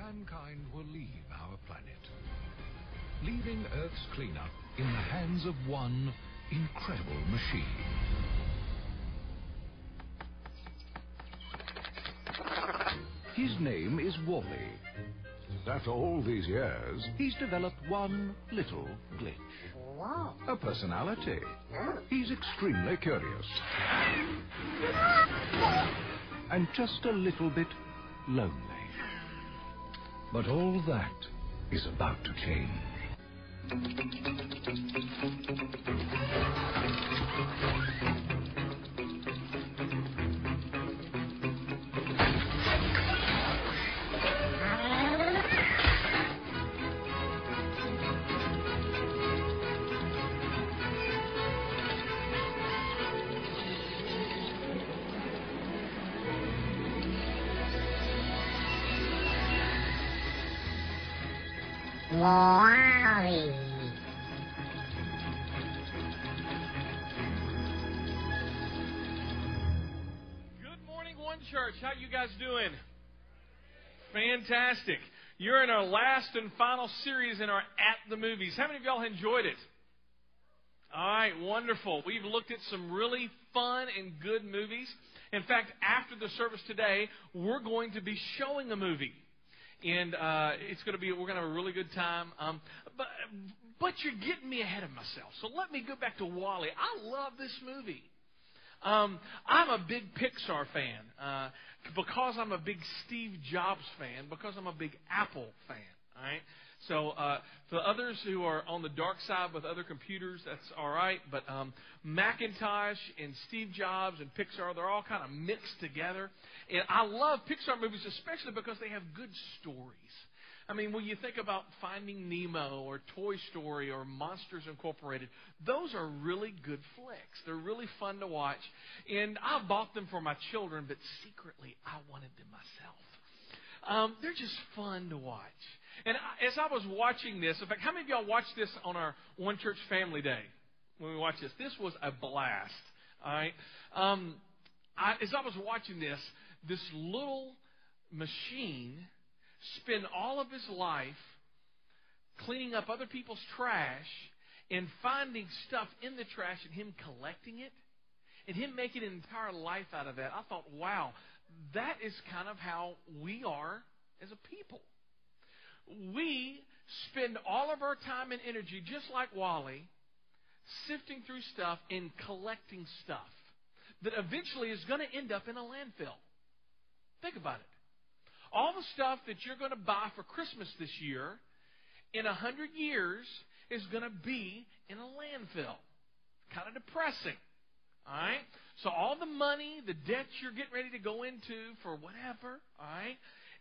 mankind will leave our planet, leaving Earth's cleanup in the hands of one incredible machine. His name is WALL-E. After all these years, he's developed one little glitch. Wow. A personality. He's extremely curious. And just a little bit lonely. But all that is about to change. Church. How you guys doing? Fantastic. You're in our last and final series in our At the Movies. How many of y'all enjoyed it? All right, wonderful. We've looked at some really fun and good movies. In fact, after the service today, we're going to be showing a movie, and uh, it's going to be we're going to have a really good time. Um, but but you're getting me ahead of myself. So let me go back to WALL-E. I love this movie. Um, I'm a big Pixar fan uh, because I'm a big Steve Jobs fan because I'm a big Apple fan. All right. So uh, for others who are on the dark side with other computers, that's all right. But um, Macintosh and Steve Jobs and Pixar, they're all kind of mixed together. And I love Pixar movies, especially because they have good stories. I mean, when you think about Finding Nemo or Toy Story or Monsters Incorporated, those are really good flicks. They're really fun to watch. And I bought them for my children, but secretly I wanted them myself. Um, they're just fun to watch. And as I was watching this, in fact, how many of y'all watched this on our One Church Family Day when we watched this? This was a blast. All right. Um, I, as I was watching this, this little machine spend all of his life cleaning up other people's trash and finding stuff in the trash and him collecting it and him making an entire life out of that. I thought, wow, that is kind of how we are as a people. We spend all of our time and energy, just like WALL-E, sifting through stuff and collecting stuff that eventually is going to end up in a landfill. Think about it. All the stuff that you're going to buy for Christmas this year, in a hundred years, is going to be in a landfill. Kind of depressing. All right? So all the money, the debt you're getting ready to go into for whatever, all right?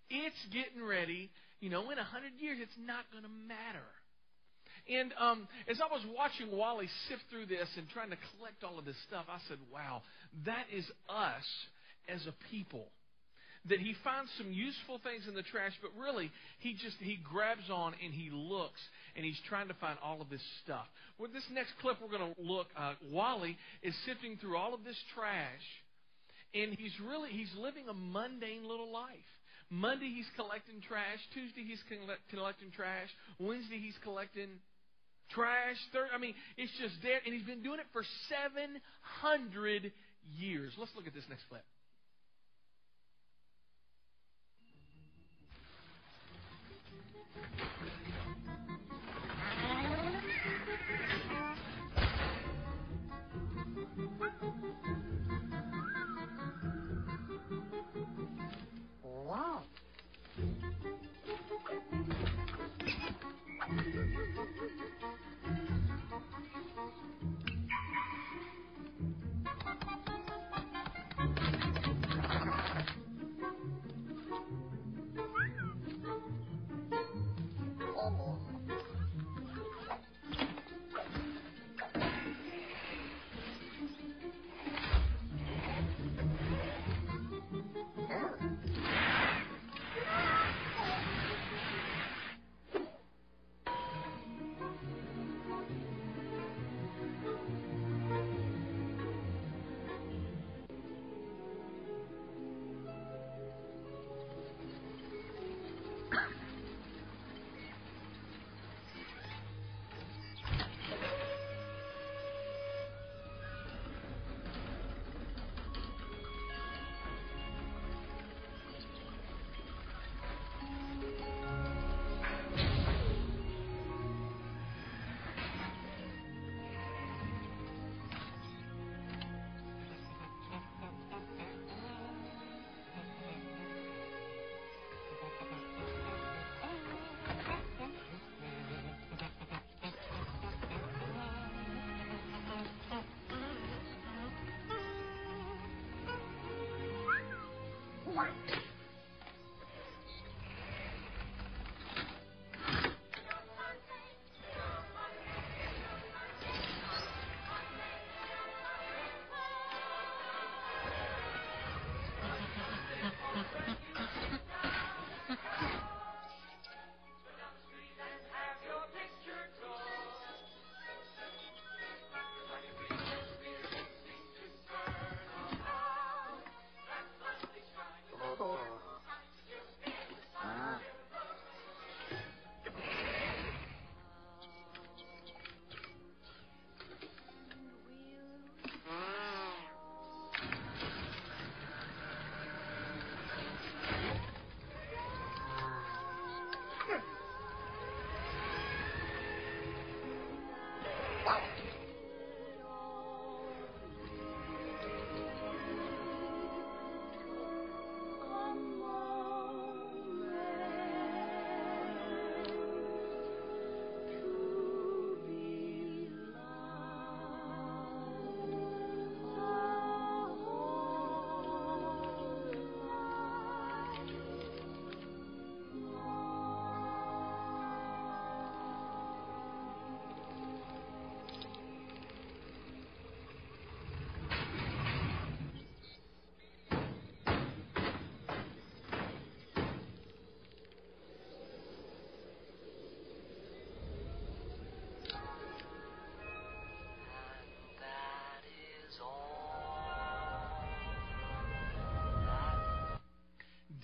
It's getting ready. You know, in a hundred years, it's not going to matter. And um, as I was watching WALL-E sift through this and trying to collect all of this stuff, I said, wow, that is us as a people that he finds some useful things in the trash, but really he just he grabs on and he looks and he's trying to find all of this stuff. With this next clip, we're going to look. Uh, WALL-E is sifting through all of this trash, and he's really he's living a mundane little life. Monday he's collecting trash. Tuesday he's collect, collecting trash. Wednesday he's collecting trash. Third, I mean, it's just there, and he's been doing it for seven hundred years. Let's look at this next clip. That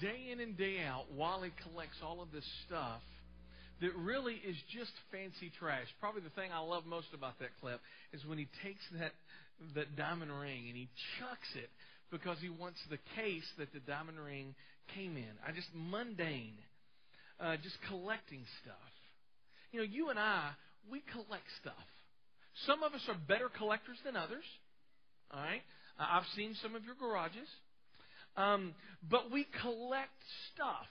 Day in and day out, WALL-E collects all of this stuff that really is just fancy trash. Probably the thing I love most about that clip is when he takes that that diamond ring and he chucks it because he wants the case that the diamond ring came in. I just mundane, uh, just collecting stuff. You know, you and I, we collect stuff. Some of us are better collectors than others. All right, I've seen some of your garages. Um, but we collect stuff.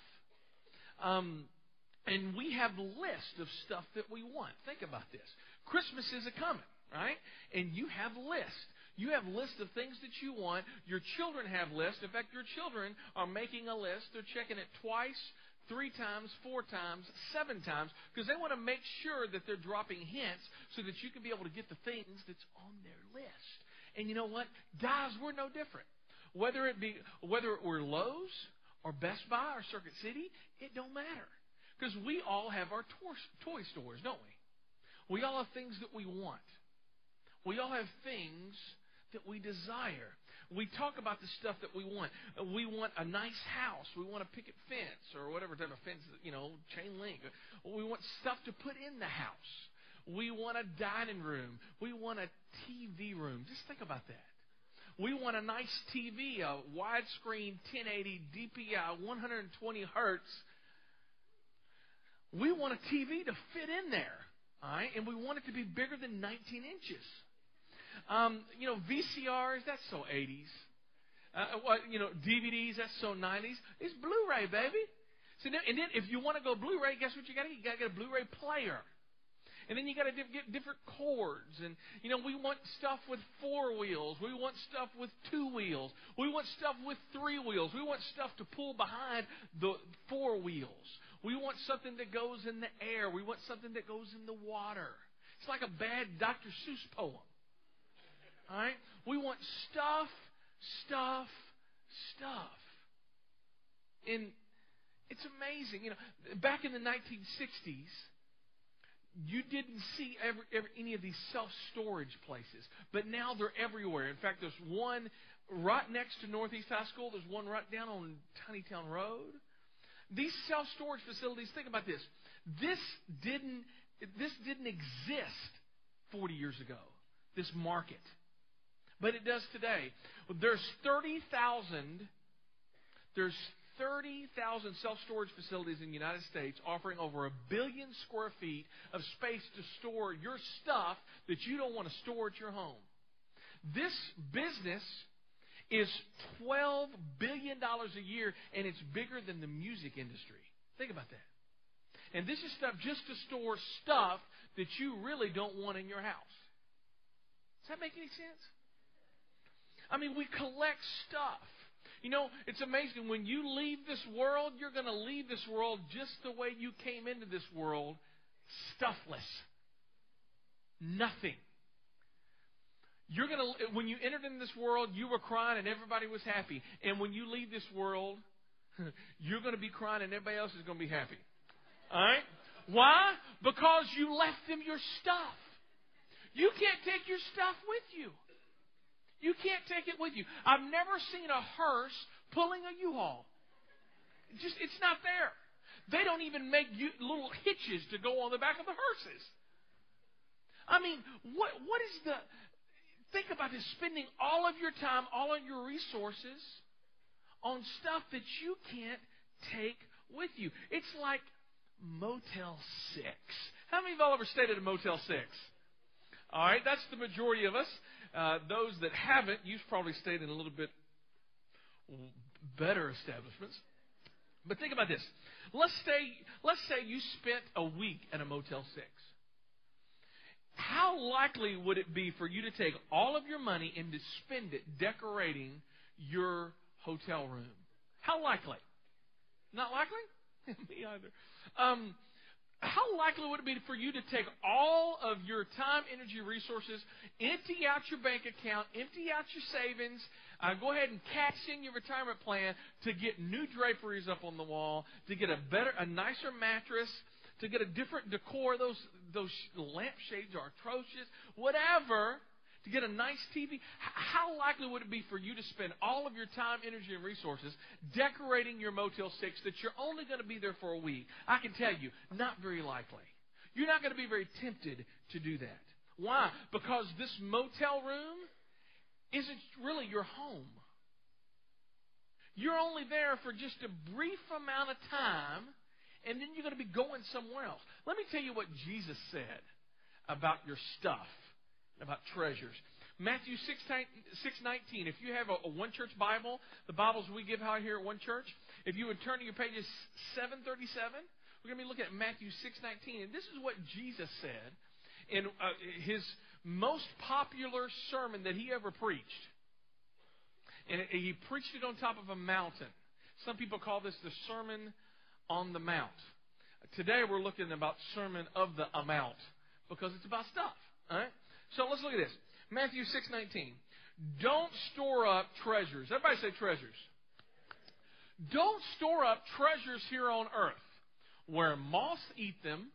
Um, and we have a list of stuff that we want. Think about this. Christmas is a coming, right? And you have a list. You have lists of things that you want. Your children have lists. In fact, your children are making a list. They're checking it twice, three times, four times, seven times, because they want to make sure that they're dropping hints so that you can be able to get the things that's on their list. And you know what? Guys, we're no different. Whether it be whether we're Lowe's or Best Buy or Circuit City, it don't matter. Because we all have our toy stores, don't we? We all have things that we want. We all have things that we desire. We talk about the stuff that we want. We want a nice house. We want a picket fence or whatever type of fence, you know, chain link. We want stuff to put in the house. We want a dining room. We want a TV room. Just think about that. We want a nice TV, a widescreen 1080 DPI 120 hertz. We want a TV to fit in there, all right? And we want it to be bigger than 19 inches. Um, you know, VCRs, that's so 80s. Uh, what you know, DVDs, that's so 90s. It's Blu-ray, baby. So then, and then if you want to go Blu-ray, guess what you got to get? You got to get a Blu-ray player. And then you got to get different cords. And, you know, we want stuff with four wheels. We want stuff with two wheels. We want stuff with three wheels. We want stuff to pull behind the four wheels. We want something that goes in the air. We want something that goes in the water. It's like a bad Dr. Seuss poem. All right? We want stuff, stuff, stuff. And it's amazing. You know, back in the 1960s, you didn't see ever, ever, any of these self storage places, but now they're everywhere. In fact, there's one right next to Northeast High School. There's one right down on Tinytown Road. These self storage facilities. Think about this. This didn't. This didn't exist 40 years ago. This market, but it does today. There's 30,000. There's 30,000 self storage facilities in the United States offering over a billion square feet of space to store your stuff that you don't want to store at your home. This business is $12 billion a year, and it's bigger than the music industry. Think about that. And this is stuff just to store stuff that you really don't want in your house. Does that make any sense? I mean, we collect stuff. You know, it's amazing. When you leave this world, you're going to leave this world just the way you came into this world stuffless. Nothing. You're going to, when you entered in this world, you were crying and everybody was happy. And when you leave this world, you're going to be crying and everybody else is going to be happy. All right? Why? Because you left them your stuff. You can't take your stuff with you. You can't take it with you. I've never seen a hearse pulling a U-Haul. Just it's not there. They don't even make you, little hitches to go on the back of the hearses. I mean, what what is the think about this spending all of your time, all of your resources on stuff that you can't take with you. It's like Motel 6. How many of y'all ever stayed at a Motel 6? All right, that's the majority of us. Uh, those that haven't, you've probably stayed in a little bit better establishments. But think about this. Let's say, let's say you spent a week at a Motel 6. How likely would it be for you to take all of your money and to spend it decorating your hotel room? How likely? Not likely? Me either. Um, how likely would it be for you to take all of your time, energy, resources, empty out your bank account, empty out your savings, uh, go ahead and cash in your retirement plan to get new draperies up on the wall, to get a better, a nicer mattress, to get a different decor. Those those lampshades are atrocious. Whatever to get a nice TV. How likely would it be for you to spend all of your time, energy, and resources decorating your Motel 6 that you're only going to be there for a week? I can tell you, not very likely. You're not going to be very tempted to do that. Why? Because this motel room isn't really your home. You're only there for just a brief amount of time, and then you're going to be going somewhere else. Let me tell you what Jesus said about your stuff about treasures. Matthew 6, 619. If you have a, a one church Bible, the Bibles we give out here at one church, if you would turn to your pages 737, we're going to be looking at Matthew 6:19, and this is what Jesus said in uh, his most popular sermon that he ever preached. And he preached it on top of a mountain. Some people call this the Sermon on the Mount. Today we're looking about Sermon of the Amount because it's about stuff. All right? So let's look at this. Matthew 6:19. Don't store up treasures. Everybody say treasures. Don't store up treasures here on earth where moths eat them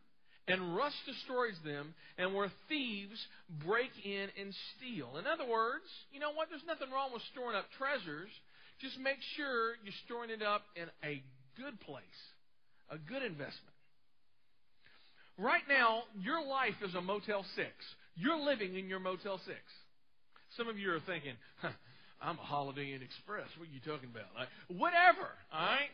and rust destroys them and where thieves break in and steal. In other words, you know what? There's nothing wrong with storing up treasures. Just make sure you're storing it up in a good place, a good investment. Right now, your life is a Motel 6. You're living in your Motel 6. Some of you are thinking, huh, I'm a Holiday Inn Express. What are you talking about? Like, whatever, all right?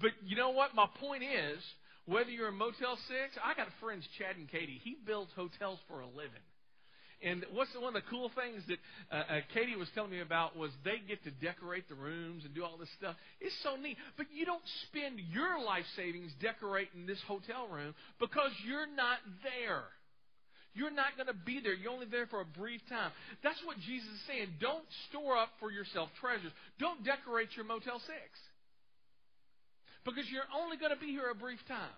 But you know what? My point is, whether you're in Motel 6, I got friends, Chad and Katie. He builds hotels for a living. And what's one of the cool things that uh, uh, Katie was telling me about was they get to decorate the rooms and do all this stuff. It's so neat. But you don't spend your life savings decorating this hotel room because you're not there. You're not going to be there. You're only there for a brief time. That's what Jesus is saying. Don't store up for yourself treasures. Don't decorate your Motel 6. Because you're only going to be here a brief time.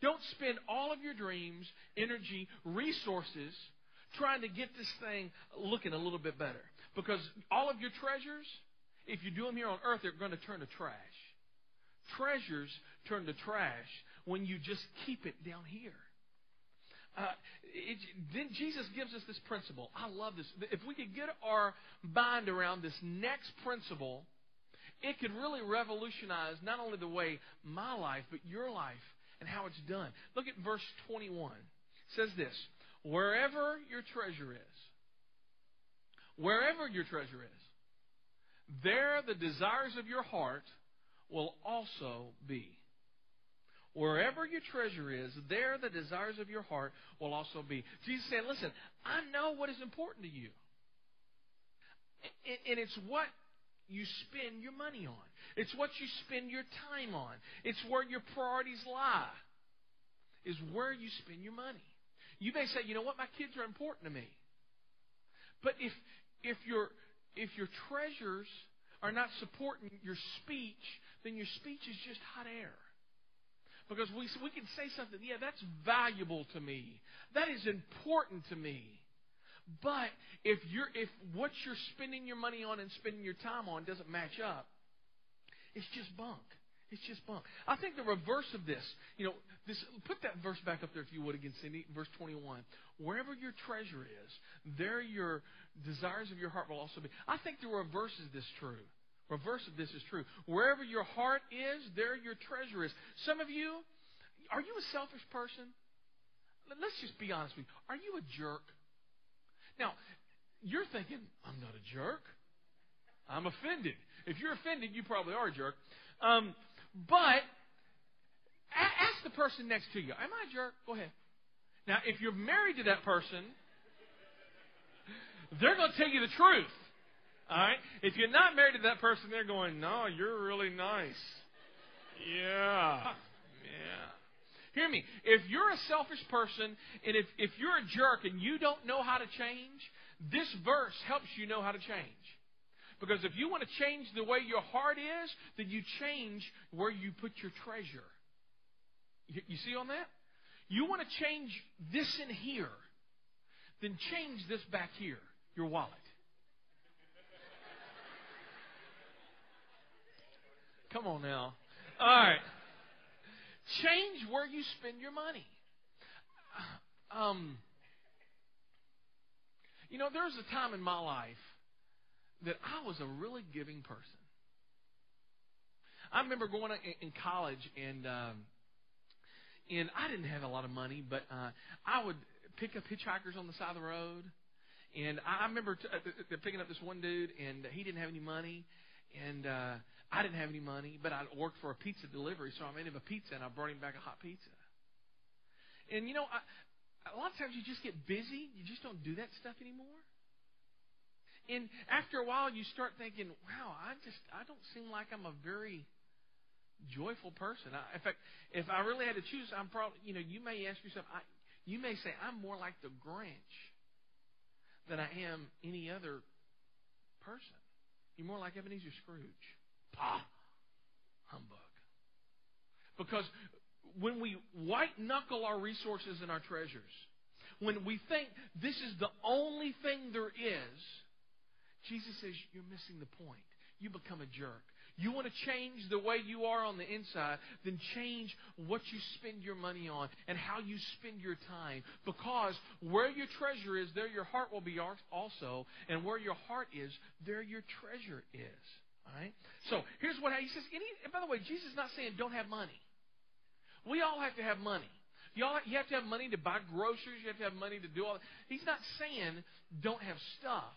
Don't spend all of your dreams, energy, resources trying to get this thing looking a little bit better. Because all of your treasures, if you do them here on earth, they're going to turn to trash. Treasures turn to trash when you just keep it down here. Uh, it, then Jesus gives us this principle. I love this. If we could get our mind around this next principle, it could really revolutionize not only the way my life, but your life and how it's done. Look at verse 21. It says this Wherever your treasure is, wherever your treasure is, there the desires of your heart will also be. Wherever your treasure is, there the desires of your heart will also be. Jesus said, Listen, I know what is important to you. And it's what you spend your money on, it's what you spend your time on, it's where your priorities lie, is where you spend your money. You may say, You know what? My kids are important to me. But if, if, your, if your treasures are not supporting your speech, then your speech is just hot air. Because we, we can say something, yeah, that's valuable to me. That is important to me. But if you're if what you're spending your money on and spending your time on doesn't match up, it's just bunk. It's just bunk. I think the reverse of this, you know, this put that verse back up there if you would again, Cindy, verse 21. Wherever your treasure is, there your desires of your heart will also be. I think the reverse is this true. Reverse of this is true. Wherever your heart is, there your treasure is. Some of you, are you a selfish person? Let's just be honest with you. Are you a jerk? Now, you're thinking, I'm not a jerk. I'm offended. If you're offended, you probably are a jerk. Um, but ask the person next to you, Am I a jerk? Go ahead. Now, if you're married to that person, they're going to tell you the truth. All right? If you're not married to that person, they're going, No, you're really nice. Yeah. Yeah. Hear me. If you're a selfish person and if, if you're a jerk and you don't know how to change, this verse helps you know how to change. Because if you want to change the way your heart is, then you change where you put your treasure. You, you see on that? You want to change this in here, then change this back here, your wallet. Come on now. All right. Change where you spend your money. Um, you know, there was a time in my life that I was a really giving person. I remember going in college and um, and I didn't have a lot of money, but uh, I would pick up hitchhikers on the side of the road. And I remember t- uh, picking up this one dude, and he didn't have any money, and uh, I didn't have any money, but I worked for a pizza delivery, so I made him a pizza, and I brought him back a hot pizza. And you know, I, a lot of times you just get busy, you just don't do that stuff anymore. And after a while, you start thinking, "Wow, I just I don't seem like I'm a very joyful person." I, in fact, if I really had to choose, I'm probably you know you may ask yourself, I, you may say I'm more like the Grinch than I am any other person. You're more like Ebenezer Scrooge. Pah, humbug. Because when we white knuckle our resources and our treasures, when we think this is the only thing there is, Jesus says you're missing the point. You become a jerk. You want to change the way you are on the inside, then change what you spend your money on and how you spend your time. Because where your treasure is, there your heart will be also. And where your heart is, there your treasure is. All right? So here's what he says. By the way, Jesus is not saying don't have money. We all have to have money. You, all, you have to have money to buy groceries. You have to have money to do all that. He's not saying don't have stuff.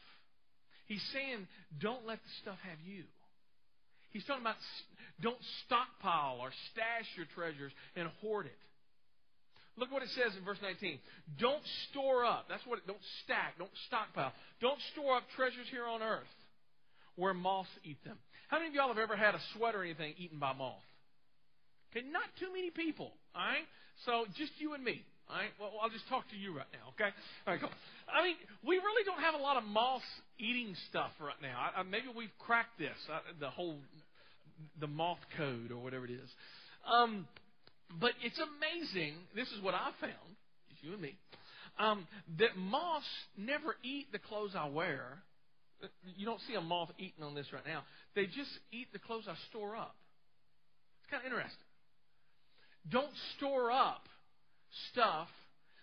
He's saying don't let the stuff have you. He's talking about don't stockpile or stash your treasures and hoard it. Look what it says in verse 19. Don't store up. That's what it, don't stack, don't stockpile. Don't store up treasures here on earth where moths eat them. How many of y'all have ever had a sweater or anything eaten by moth? Okay, not too many people. All right? So just you and me. All right? Well, I'll just talk to you right now, okay? All right. I mean, we really don't have a lot of moss eating stuff right now. I, I, maybe we've cracked this, uh, the whole, the moth code or whatever it is. Um, but it's amazing. This is what I found, you and me, um, that moths never eat the clothes I wear. You don't see a moth eating on this right now. They just eat the clothes I store up. It's kind of interesting. Don't store up stuff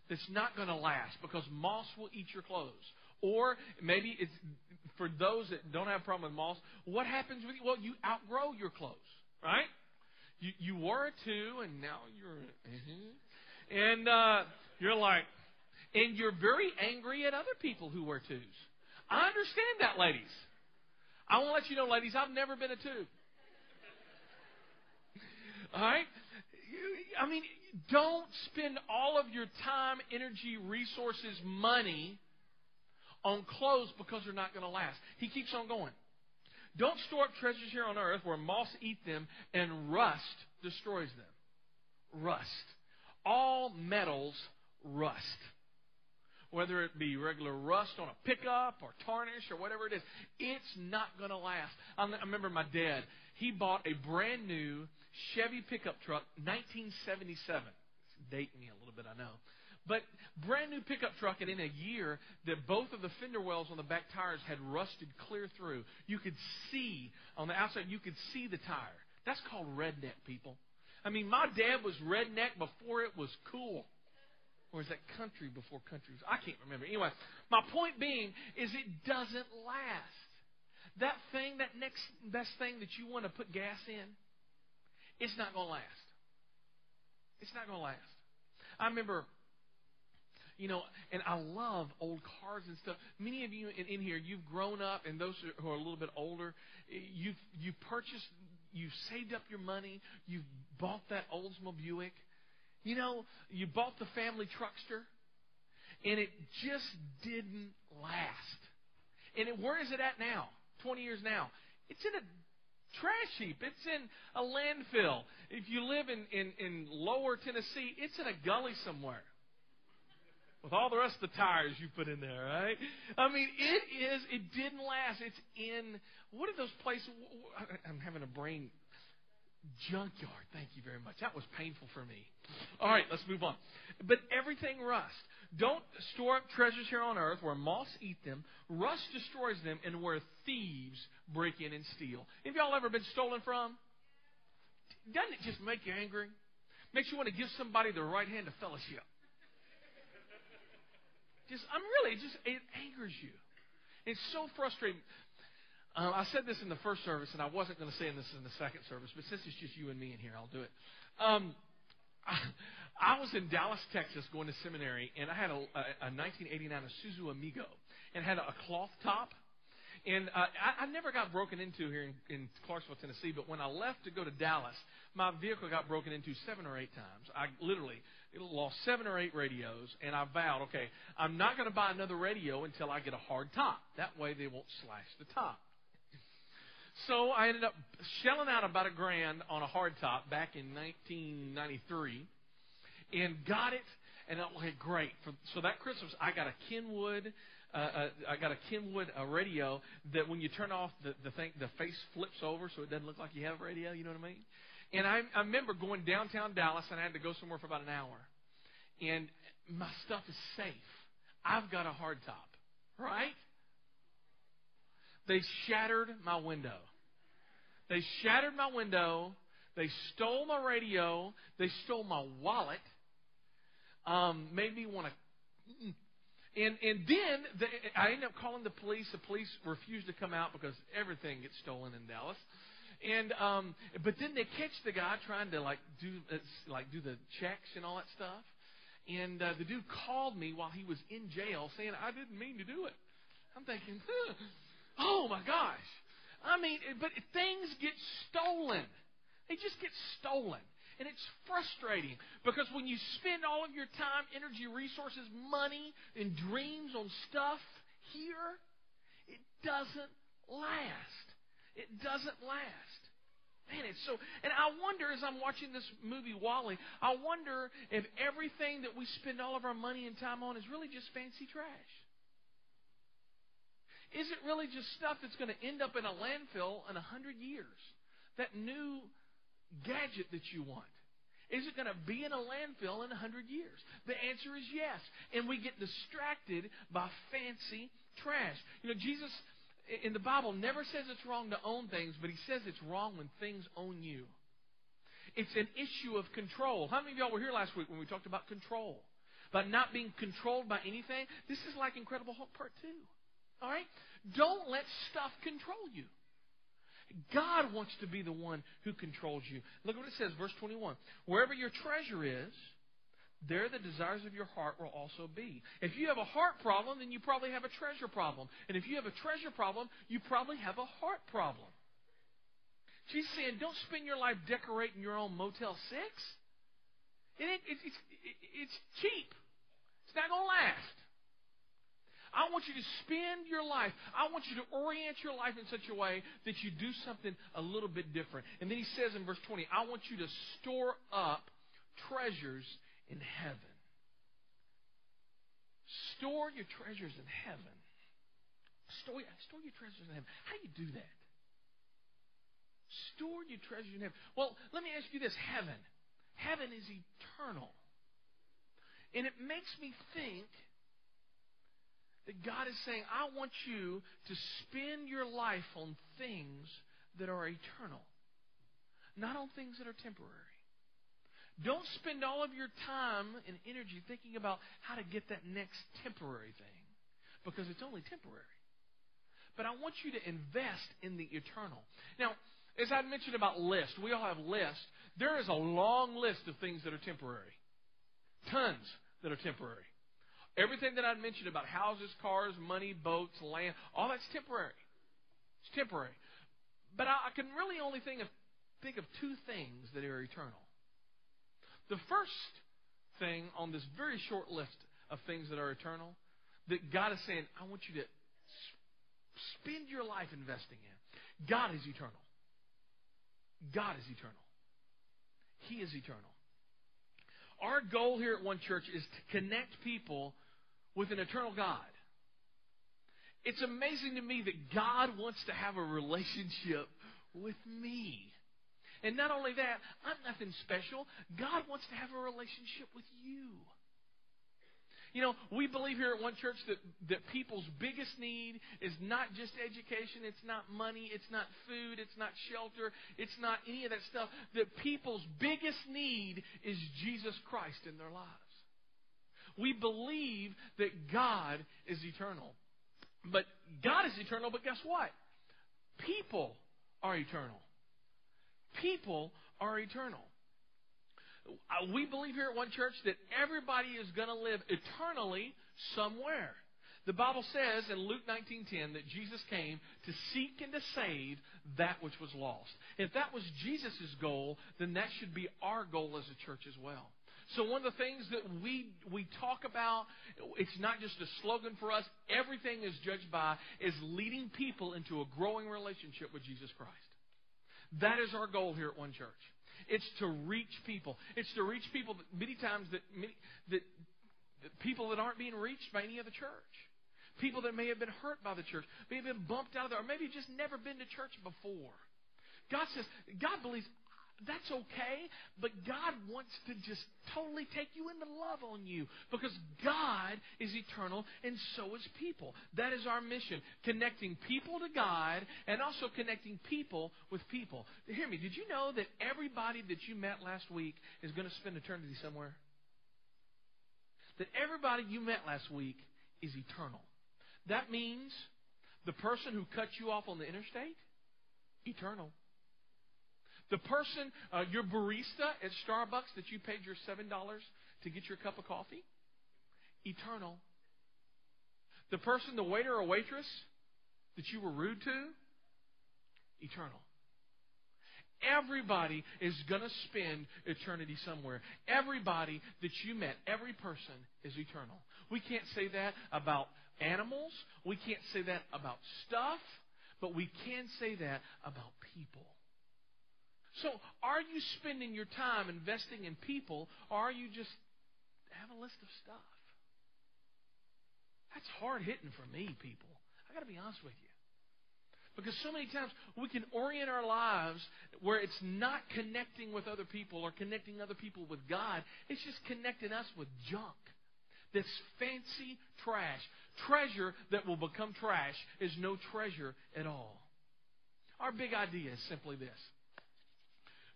that's not going to last because moths will eat your clothes. Or maybe it's for those that don't have a problem with moths. What happens with you? Well, you outgrow your clothes, right? You you wore a two, and now you're, uh-huh. and uh, you're like, and you're very angry at other people who wear twos. I understand that, ladies. I want to let you know, ladies, I've never been a two. All right? I mean, don't spend all of your time, energy, resources, money on clothes because they're not going to last. He keeps on going. Don't store up treasures here on earth where moths eat them and rust destroys them. Rust. All metals rust. Whether it be regular rust on a pickup or tarnish or whatever it is, it's not going to last. I remember my dad, he bought a brand new Chevy pickup truck, 1977. It's dating me a little bit, I know. But brand new pickup truck, and in a year, that both of the fender wells on the back tires had rusted clear through. You could see on the outside, you could see the tire. That's called redneck, people. I mean, my dad was redneck before it was cool. Or is that country before country? I can't remember. Anyway, my point being is it doesn't last. That thing, that next best thing that you want to put gas in, it's not going to last. It's not going to last. I remember, you know, and I love old cars and stuff. Many of you in, in here, you've grown up, and those who are a little bit older, you've you purchased, you've saved up your money, you've bought that Oldsmobile Buick. You know, you bought the family truckster, and it just didn't last. And it, where is it at now? 20 years now. It's in a trash heap. It's in a landfill. If you live in, in, in lower Tennessee, it's in a gully somewhere. With all the rest of the tires you put in there, right? I mean, it is, it didn't last. It's in, what are those places? I'm having a brain junkyard. Thank you very much. That was painful for me. All right, let's move on. But everything rusts. Don't store up treasures here on earth where moths eat them, rust destroys them, and where thieves break in and steal. Have y'all ever been stolen from? Doesn't it just make you angry? Makes you want to give somebody the right hand of fellowship. Just, I'm really, it just, it angers you. It's so frustrating. Uh, I said this in the first service, and I wasn't going to say this in the second service, but since it's just you and me in here, I'll do it. Um, I, I was in Dallas, Texas, going to seminary, and I had a, a, a 1989 Isuzu Amigo, and had a, a cloth top. And uh, I, I never got broken into here in, in Clarksville, Tennessee, but when I left to go to Dallas, my vehicle got broken into seven or eight times. I literally lost seven or eight radios, and I vowed, okay, I'm not going to buy another radio until I get a hard top. That way they won't slash the top. So I ended up shelling out about a grand on a hardtop back in 1993 and got it. And I'm like, great. So that Christmas, I got a Kenwood. Uh, uh, I got a Kenwood uh, radio that when you turn off the, the thing, the face flips over so it doesn't look like you have a radio. You know what I mean? And I, I remember going downtown Dallas and I had to go somewhere for about an hour. And my stuff is safe. I've got a hardtop, right? They shattered my window. They shattered my window. They stole my radio. They stole my wallet. Um, made me want to. And and then the, I ended up calling the police. The police refused to come out because everything gets stolen in Dallas. And um, but then they catch the guy trying to like do like do the checks and all that stuff. And uh, the dude called me while he was in jail, saying I didn't mean to do it. I'm thinking, huh, oh my gosh. I mean, but things get stolen. They just get stolen. And it's frustrating because when you spend all of your time, energy, resources, money, and dreams on stuff here, it doesn't last. It doesn't last. Man, it's so. And I wonder as I'm watching this movie, WALL-E, I wonder if everything that we spend all of our money and time on is really just fancy trash. Is it really just stuff that's going to end up in a landfill in a hundred years? That new gadget that you want. Is it going to be in a landfill in a hundred years? The answer is yes. And we get distracted by fancy trash. You know, Jesus in the Bible never says it's wrong to own things, but he says it's wrong when things own you. It's an issue of control. How many of y'all were here last week when we talked about control? About not being controlled by anything? This is like Incredible Hulk Part 2. All right? Don't let stuff control you. God wants to be the one who controls you. Look what it says, verse 21. Wherever your treasure is, there the desires of your heart will also be. If you have a heart problem, then you probably have a treasure problem. And if you have a treasure problem, you probably have a heart problem. She's saying, don't spend your life decorating your own Motel 6. It, it, it, it's cheap. It's not going to last. I want you to spend your life. I want you to orient your life in such a way that you do something a little bit different. And then he says in verse 20, I want you to store up treasures in heaven. Store your treasures in heaven. Store, store your treasures in heaven. How do you do that? Store your treasures in heaven. Well, let me ask you this heaven. Heaven is eternal. And it makes me think that God is saying, I want you to spend your life on things that are eternal, not on things that are temporary. Don't spend all of your time and energy thinking about how to get that next temporary thing because it's only temporary. But I want you to invest in the eternal. Now, as I mentioned about lists, we all have lists. There is a long list of things that are temporary. Tons that are temporary. Everything that I mentioned about houses, cars, money, boats, land, all that's temporary. It's temporary. But I, I can really only think of think of two things that are eternal. The first thing on this very short list of things that are eternal that God is saying, I want you to spend your life investing in. God is eternal. God is eternal. He is eternal. Our goal here at One Church is to connect people with an eternal God. It's amazing to me that God wants to have a relationship with me. And not only that, I'm nothing special. God wants to have a relationship with you. You know, we believe here at One Church that, that people's biggest need is not just education, it's not money, it's not food, it's not shelter, it's not any of that stuff. That people's biggest need is Jesus Christ in their lives. We believe that God is eternal. But God is eternal, but guess what? People are eternal. People are eternal. Uh, we believe here at One Church that everybody is going to live eternally somewhere. The Bible says in Luke 19:10 that Jesus came to seek and to save that which was lost. If that was Jesus' goal, then that should be our goal as a church as well. So one of the things that we we talk about, it's not just a slogan for us. Everything is judged by is leading people into a growing relationship with Jesus Christ. That is our goal here at One Church. It's to reach people. It's to reach people that many times that, many, that, that people that aren't being reached by any other church. People that may have been hurt by the church, may have been bumped out of there, or maybe just never been to church before. God says, God believes that's okay, but God wants to just totally take you into love on you because God is eternal and so is people. That is our mission connecting people to God and also connecting people with people. Hear me, did you know that everybody that you met last week is going to spend eternity somewhere? That everybody you met last week is eternal. That means the person who cut you off on the interstate, eternal. The person, uh, your barista at Starbucks that you paid your $7 to get your cup of coffee, eternal. The person, the waiter or waitress that you were rude to, eternal. Everybody is going to spend eternity somewhere. Everybody that you met, every person is eternal. We can't say that about animals. We can't say that about stuff. But we can say that about people. So, are you spending your time investing in people, or are you just have a list of stuff? That's hard hitting for me, people. I got to be honest with you. Because so many times we can orient our lives where it's not connecting with other people or connecting other people with God. It's just connecting us with junk. This fancy trash. Treasure that will become trash is no treasure at all. Our big idea is simply this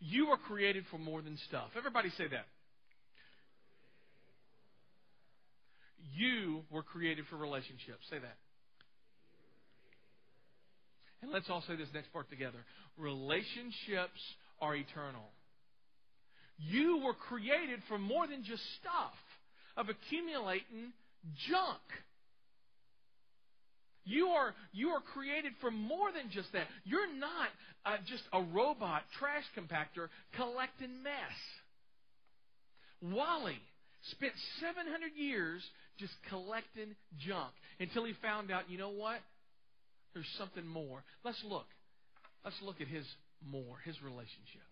you were created for more than stuff. Everybody say that. You were created for relationships. Say that. And let's all say this next part together. Relationships are eternal. You were created for more than just stuff, of accumulating junk. You are, you are created for more than just that. You're not uh, just a robot trash compactor collecting mess. WALL-E spent 700 years just collecting junk until he found out, you know what? There's something more. Let's look. Let's look at his more, his relationships.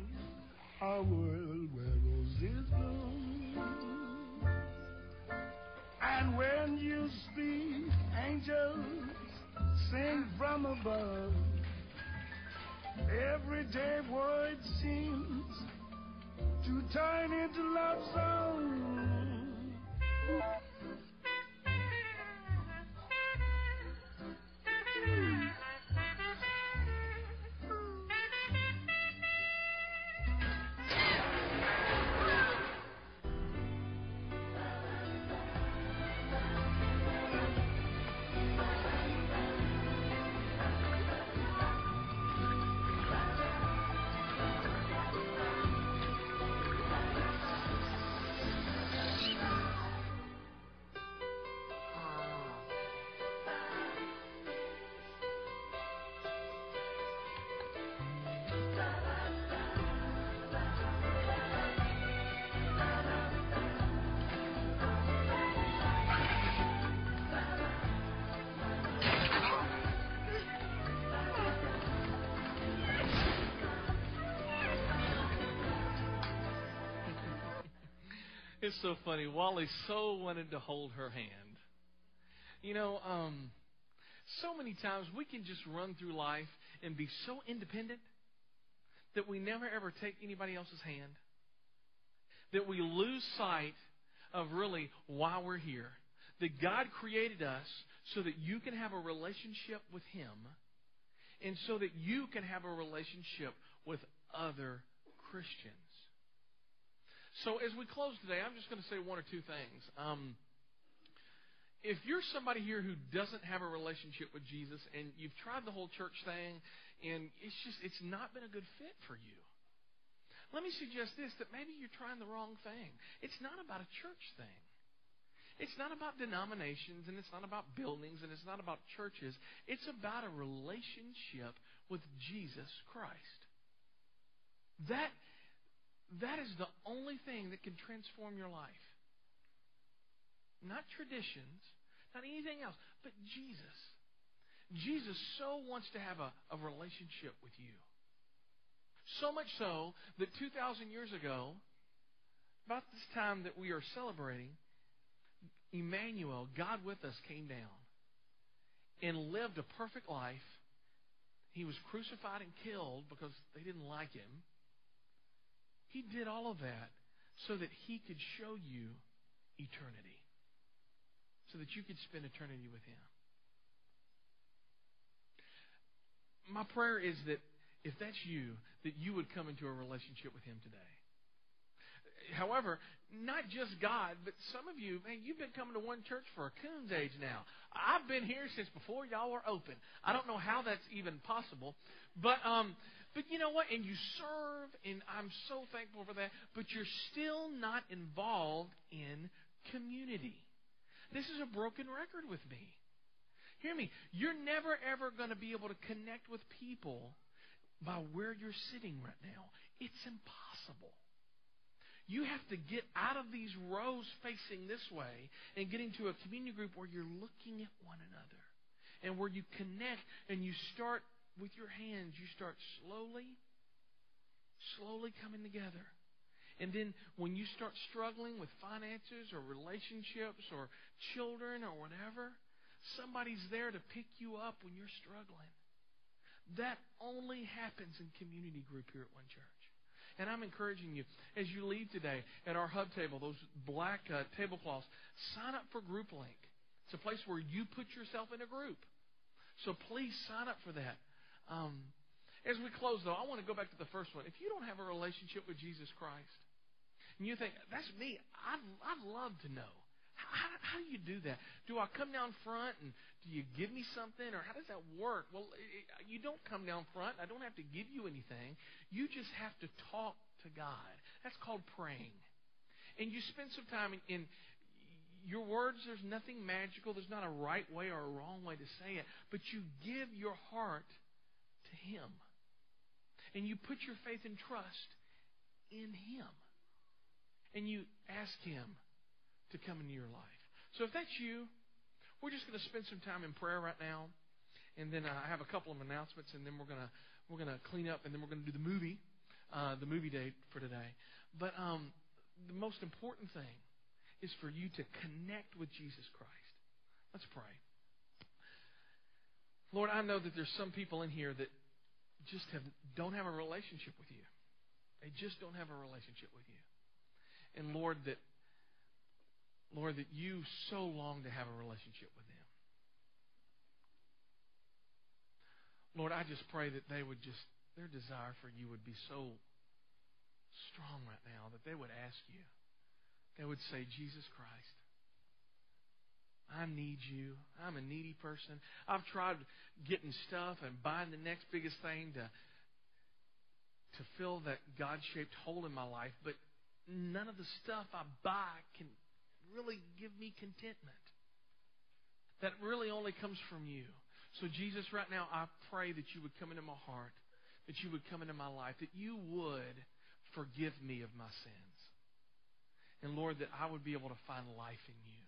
a world where roses bloom. And when you speak, angels sing from above. Everyday words seems to turn into love song. It's so funny. WALL-E so wanted to hold her hand. You know, um, so many times we can just run through life and be so independent that we never ever take anybody else's hand. That we lose sight of really why we're here. That God created us so that you can have a relationship with Him and so that you can have a relationship with other Christians. So as we close today, I'm just going to say one or two things. Um, if you're somebody here who doesn't have a relationship with Jesus and you've tried the whole church thing and it's just it's not been a good fit for you. Let me suggest this that maybe you're trying the wrong thing. It's not about a church thing. It's not about denominations and it's not about buildings and it's not about churches. It's about a relationship with Jesus Christ. That that is the only thing that can transform your life. Not traditions, not anything else, but Jesus. Jesus so wants to have a, a relationship with you. So much so that 2,000 years ago, about this time that we are celebrating, Emmanuel, God with us, came down and lived a perfect life. He was crucified and killed because they didn't like him. He did all of that so that He could show you eternity, so that you could spend eternity with Him. My prayer is that if that's you, that you would come into a relationship with Him today. However, not just God, but some of you, man, you've been coming to one church for a coon's age now. I've been here since before y'all were open. I don't know how that's even possible, but um, but you know what? And you serve, and I'm so thankful for that. But you're still not involved in community. This is a broken record with me. Hear me. You're never ever going to be able to connect with people by where you're sitting right now. It's impossible. You have to get out of these rows facing this way and get into a community group where you're looking at one another and where you connect and you start with your hands, you start slowly, slowly coming together. And then when you start struggling with finances or relationships or children or whatever, somebody's there to pick you up when you're struggling. That only happens in community group here at One Church. And I'm encouraging you, as you leave today at our hub table, those black uh, tablecloths, sign up for Group Link. It's a place where you put yourself in a group. So please sign up for that. Um, as we close, though, I want to go back to the first one. If you don't have a relationship with Jesus Christ, and you think, that's me, I'd, I'd love to know How, how do you do that? Do I come down front and do you give me something, or how does that work? Well, it, you don't come down front. I don't have to give you anything. You just have to talk to God. That's called praying. And you spend some time in, in your words. There's nothing magical. There's not a right way or a wrong way to say it, but you give your heart to Him, and you put your faith and trust in Him, and you ask Him to come into your life. So if that's you, we're just going to spend some time in prayer right now, and then I have a couple of announcements, and then we're going to we're going to clean up, and then we're going to do the movie, uh, the movie date for today. But um, the most important thing is for you to connect with Jesus Christ. Let's pray. Lord, I know that there's some people in here that just have don't have a relationship with you. They just don't have a relationship with you. And Lord, that Lord, that you so long to have a relationship with them. Lord, I just pray that they would just their desire for you would be so strong right now that they would ask you. They would say, Jesus Christ, I need you. I'm a needy person. I've tried getting stuff and buying the next biggest thing to to fill that God-shaped hole in my life, but none of the stuff I buy can really give me contentment. That really only comes from you. So Jesus, right now I pray that you would come into my heart, that you would come into my life, that you would forgive me of my sins. And Lord, that I would be able to find life in you.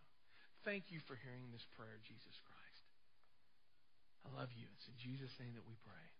Thank you for hearing this prayer, Jesus Christ. I love you. It's in Jesus' name that we pray.